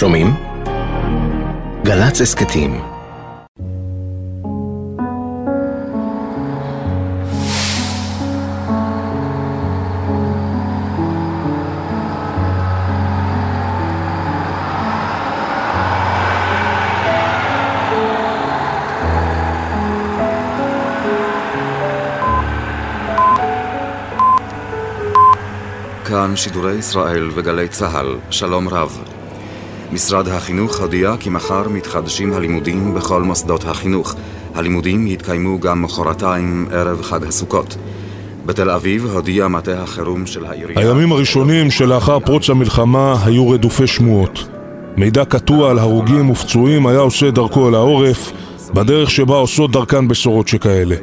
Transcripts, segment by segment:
שומעים? גל"צ הסכתים כאן שידורי ישראל וגלי צה"ל, שלום רב. משרד החינוך הודיע כי מחר מתחדשים הלימודים בכל מוסדות החינוך. הלימודים יתקיימו גם מחרתיים ערב חג הסוכות. בתל אביב הודיע מטה החירום של העירייה... הימים הראשונים שלאחר פרוץ המלחמה היו רדופי שמועות. מידע קטוע על הרוגים ופצועים היה עושה דרכו אל העורף, בדרך שבה עושות דרכן בשורות שכאלה.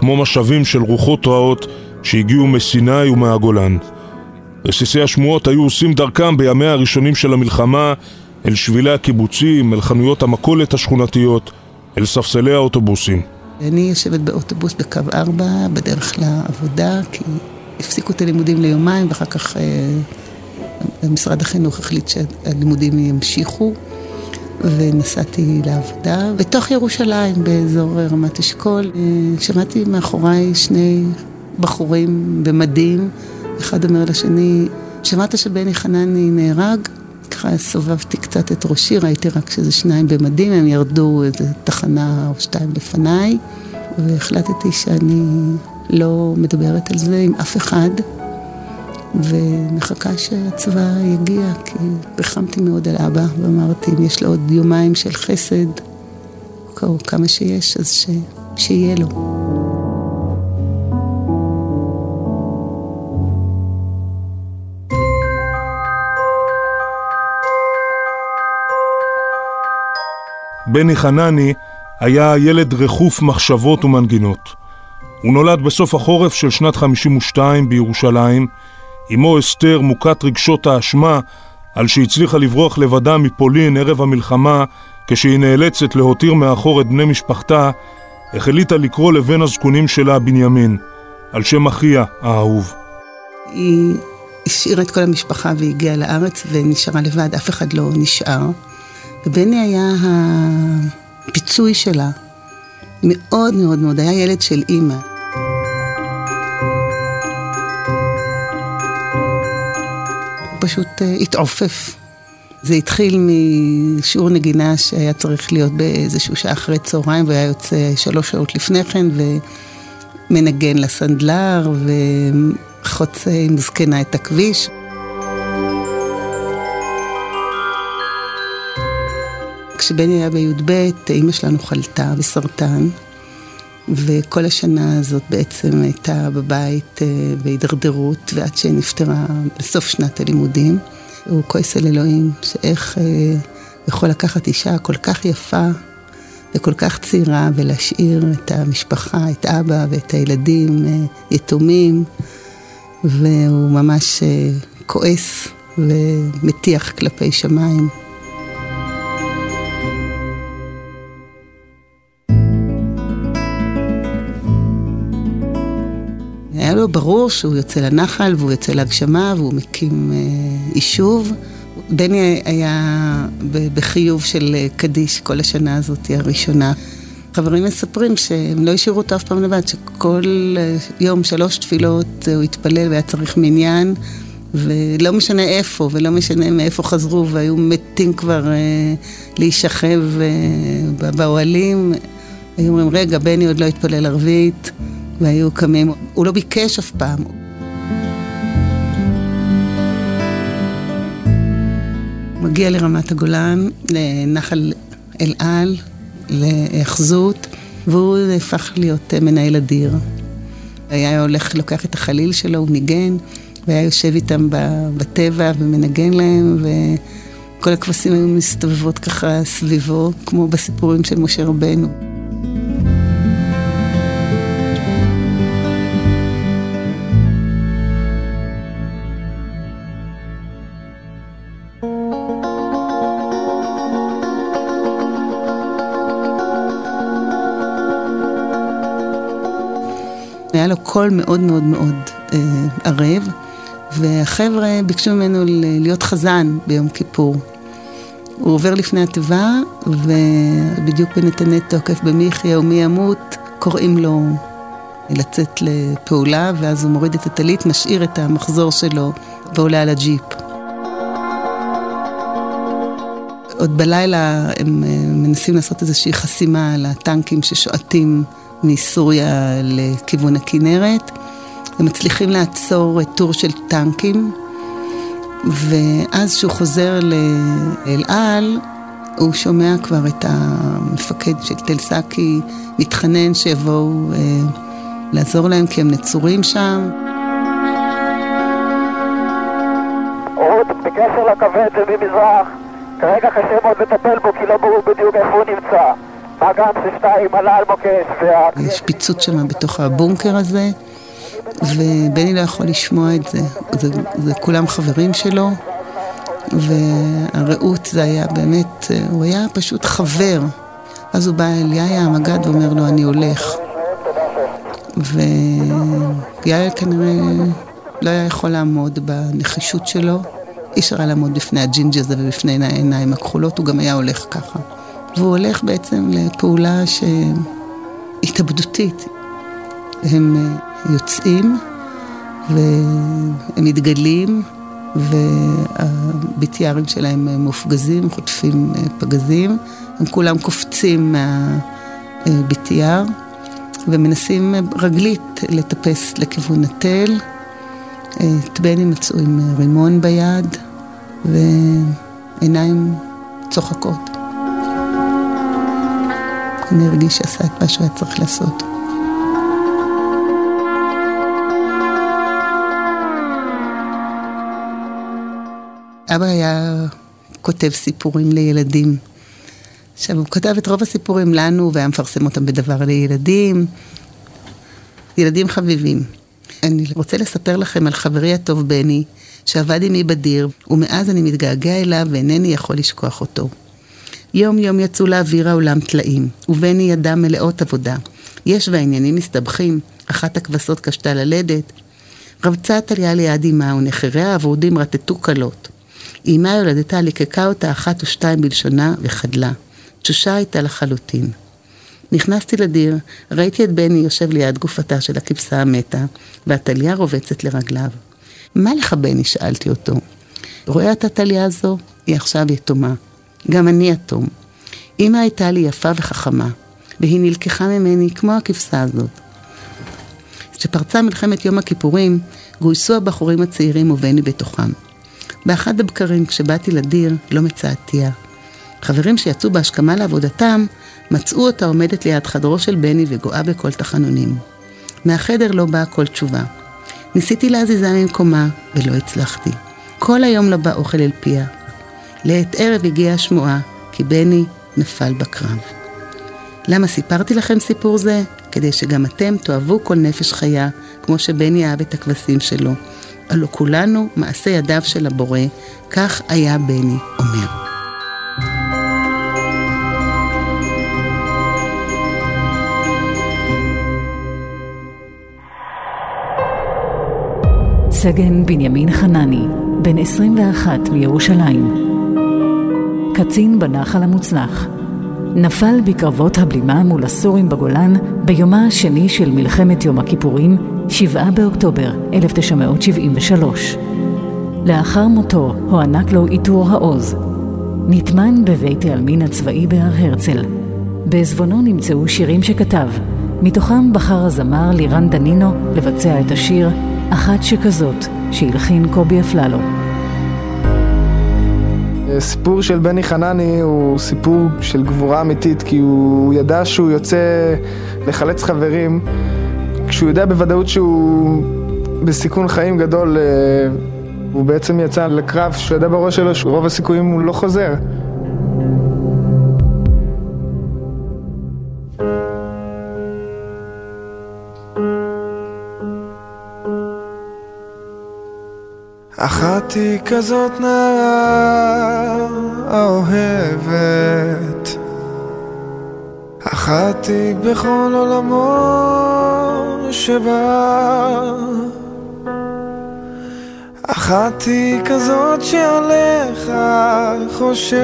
כמו משאבים של רוחות רעות שהגיעו מסיני ומהגולן. רסיסי השמועות היו עושים דרכם בימיה הראשונים של המלחמה אל שבילי הקיבוצים, אל חנויות המכולת השכונתיות, אל ספסלי האוטובוסים. אני יושבת באוטובוס בקו 4 בדרך לעבודה, כי הפסיקו את הלימודים ליומיים ואחר כך אה, משרד החינוך החליט שהלימודים ימשיכו. ונסעתי לעבודה בתוך ירושלים, באזור רמת אשכול. אה, שמעתי מאחוריי שני בחורים במדים אחד אומר לשני, שמעת שבני חנני נהרג? ככה סובבתי קצת את ראשי, ראיתי רק שזה שניים במדים, הם ירדו איזה תחנה או שתיים לפניי, והחלטתי שאני לא מדברת על זה עם אף אחד, ומחכה שהצבא יגיע, כי ריחמתי מאוד על אבא, ואמרתי, אם יש לו עוד יומיים של חסד, או כמה שיש, אז ש... שיהיה לו. בני חנני היה ילד רכוף מחשבות ומנגינות. הוא נולד בסוף החורף של שנת 52 בירושלים. אמו אסתר מוכת רגשות האשמה על שהצליחה לברוח לבדה מפולין ערב המלחמה כשהיא נאלצת להותיר מאחור את בני משפחתה, החליטה לקרוא לבן הזקונים שלה בנימין, על שם אחיה האהוב. היא השאירה את כל המשפחה והגיעה לארץ ונשארה לבד, אף אחד לא נשאר. ובני היה הפיצוי שלה. מאוד מאוד מאוד, היה ילד של אימא. הוא פשוט uh, התעופף. זה התחיל משיעור נגינה שהיה צריך להיות באיזשהו שעה אחרי צהריים, והיה יוצא שלוש שעות לפני כן, ומנגן לסנדלר, וחוצה עם זקנה את הכביש. כשבני היה בי"ב, אימא שלנו חלתה בסרטן, וכל השנה הזאת בעצם הייתה בבית אה, בהידרדרות, ועד שנפטרה בסוף שנת הלימודים. הוא כועס על אלוהים, שאיך אה, יכול לקחת אישה כל כך יפה וכל כך צעירה, ולהשאיר את המשפחה, את אבא ואת הילדים אה, יתומים, והוא ממש כועס ומטיח כלפי שמיים. היה לו ברור שהוא יוצא לנחל והוא יוצא להגשמה והוא מקים אה, יישוב. בני היה בחיוב של אה, קדיש כל השנה הזאת, הראשונה. חברים מספרים שהם לא השאירו אותו אף פעם לבד, שכל אה, יום שלוש תפילות הוא התפלל והיה צריך מניין, ולא משנה איפה, ולא משנה מאיפה חזרו, והיו מתים כבר אה, להישכב אה, באוהלים. היו אומרים, רגע, בני עוד לא התפלל ערבית. והיו קמים, הוא לא ביקש אף פעם. מגיע לרמת הגולן, לנחל אל על, להאחזות, והוא הפך להיות מנהל אדיר. היה הולך, לוקח את החליל שלו, הוא ניגן, והיה יושב איתם בטבע ומנגן להם, וכל הכבשים היו מסתובבות ככה סביבו, כמו בסיפורים של משה רבנו. היה לו קול מאוד מאוד מאוד אה, ערב, והחבר'ה ביקשו ממנו להיות חזן ביום כיפור. הוא עובר לפני התיבה, ובדיוק בנתני תוקף במי יחיה ומי ימות, קוראים לו לצאת לפעולה, ואז הוא מוריד את הטלית, משאיר את המחזור שלו ועולה על הג'יפ. עוד בלילה הם אה, מנסים לעשות איזושהי חסימה על הטנקים ששועטים מסוריה לכיוון הכנרת. הם מצליחים לעצור טור של טנקים, ואז כשהוא חוזר לאל על, הוא שומע כבר את המפקד של תל סאקי מתחנן שיבואו אה, לעזור להם כי הם נצורים שם. בקשר לכבד וממזרח, כרגע קשה מאוד לטפל בו כי לא ברור בדיוק איפה הוא נמצא. יש פיצוץ שם בתוך הבונקר הזה. ובני לא יכול לשמוע את זה. זה, זה כולם חברים שלו, והרעות זה היה באמת, הוא היה פשוט חבר. אז הוא בא אל יאיה המג"ד ואומר לו, אני הולך. ויאיה כנראה לא היה יכול לעמוד בנחישות שלו. אי אפשר היה לעמוד בפני הג'ינג'י הזה ובפני העיניים הכחולות, הוא גם היה הולך ככה. והוא הולך בעצם לפעולה שהתאבדותית. הם יוצאים והם מתגלים והביטיארים שלהם מופגזים, חוטפים אה, פגזים, הם כולם קופצים מהביטיאר ומנסים רגלית לטפס לכיוון התל. אה, את בני מצאו עם רימון ביד ועיניים צוחקות. אני הרגיש שעשה את מה שהוא היה צריך לעשות. אבא היה כותב סיפורים לילדים. עכשיו, הוא כתב את רוב הסיפורים לנו והיה מפרסם אותם בדבר לילדים. ילדים חביבים. אני רוצה לספר לכם על חברי הטוב בני, שעבד עימי בדיר, ומאז אני מתגעגע אליו ואינני יכול לשכוח אותו. יום יום יצאו לאוויר העולם טלאים, ובני ידם מלאות עבודה. יש והעניינים מסתבכים, אחת הכבשות קשתה ללדת. רבצה טליה ליד אמה, ונחריה הוורודים רטטו כלות. אמה יולדתה ליקקה אותה אחת או שתיים בלשונה וחדלה. תשושה הייתה לחלוטין. נכנסתי לדיר, ראיתי את בני יושב ליד גופתה של הכבשה המתה, והטליה רובצת לרגליו. מה לך בני? שאלתי אותו. רואה את הטליה הזו? היא עכשיו יתומה. גם אני יתום. אמא הייתה לי יפה וחכמה, והיא נלקחה ממני כמו הכבשה הזאת. כשפרצה מלחמת יום הכיפורים, גויסו הבחורים הצעירים ובני בתוכם. באחד הבקרים, כשבאתי לדיר, לא מצאתיה. חברים שיצאו בהשכמה לעבודתם, מצאו אותה עומדת ליד חדרו של בני וגואה בקול תחנונים. מהחדר לא באה כל תשובה. ניסיתי להזיזה ממקומה, ולא הצלחתי. כל היום לא בא אוכל אל פיה. לעת ערב הגיעה השמועה, כי בני נפל בקרב. למה סיפרתי לכם סיפור זה? כדי שגם אתם תאהבו כל נפש חיה, כמו שבני אהב את הכבשים שלו, הלא כולנו מעשה ידיו של הבורא, כך היה בני אומר. סגן בנימין חנני, בן 21 מירושלים. קצין בנחל המוצלח. נפל בקרבות הבלימה מול הסורים בגולן ביומה השני של מלחמת יום הכיפורים 7 באוקטובר 1973. לאחר מותו הוענק לו עיטור העוז. נטמן בבית העלמין הצבאי בהר הרצל. בעזבונו נמצאו שירים שכתב, מתוכם בחר הזמר לירן דנינו לבצע את השיר "אחת שכזאת" שהלחין קובי אפללו. סיפור של בני חנני הוא סיפור של גבורה אמיתית כי הוא ידע שהוא יוצא לחלץ חברים כשהוא יודע בוודאות שהוא בסיכון חיים גדול, אה, הוא בעצם יצא לקרב שהוא ידע בראש שלו שרוב הסיכויים הוא לא חוזר. היא כזאת נערה אוהבת. אחת היא בכל עולמו שבה אחת היא כזאת שעליך חושבת,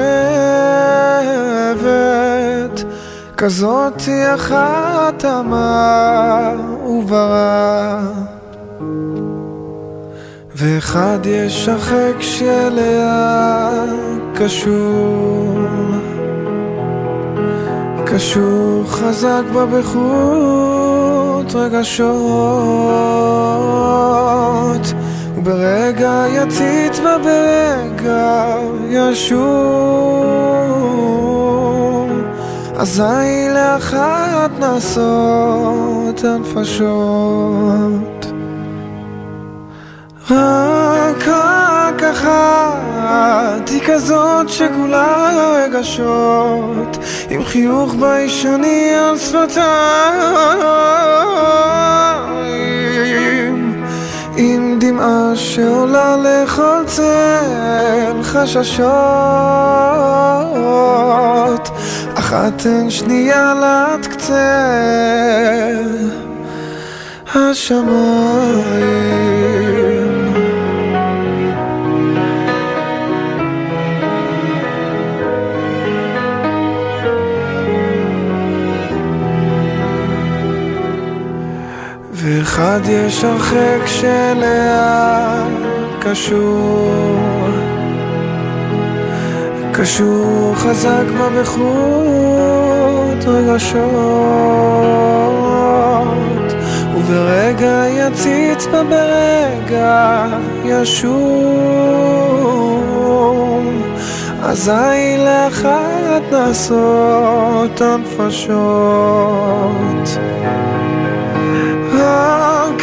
כזאת היא אחת אמה וברא. ואחד יש שחק שאליה קשור, קשור חזק בה בחוט רגשות. וברגע יציץ בה ברגע ישור. אזי לאחת נעשות הנפשות רק כזאת שכולה רגשות עם חיוך ביישני על שפתיים. עם דמעה שעולה לכל צל חששות אחת אין שנייה לעד קצה השמיים ואחד יש הרחק שאליה קשור. קשור חזק בה בחוט רגשות. וברגע יציץ בה ברגע ישור אזי לאחת נעשות הנפשות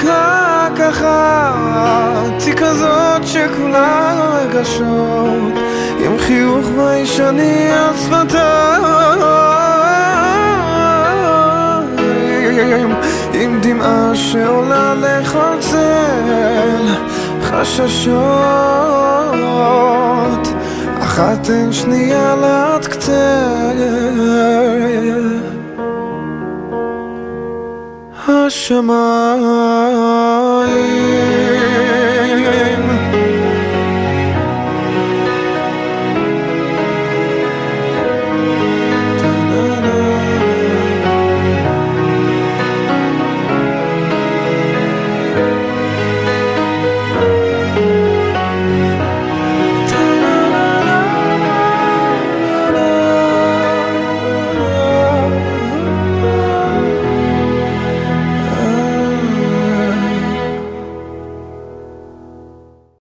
רק אחת היא כזאת שכולה רגשות עם חיוך ביישני על שפתיים. עם דמעה שעולה לכל צל חששות אחת אין שנייה לעד קצה השמיים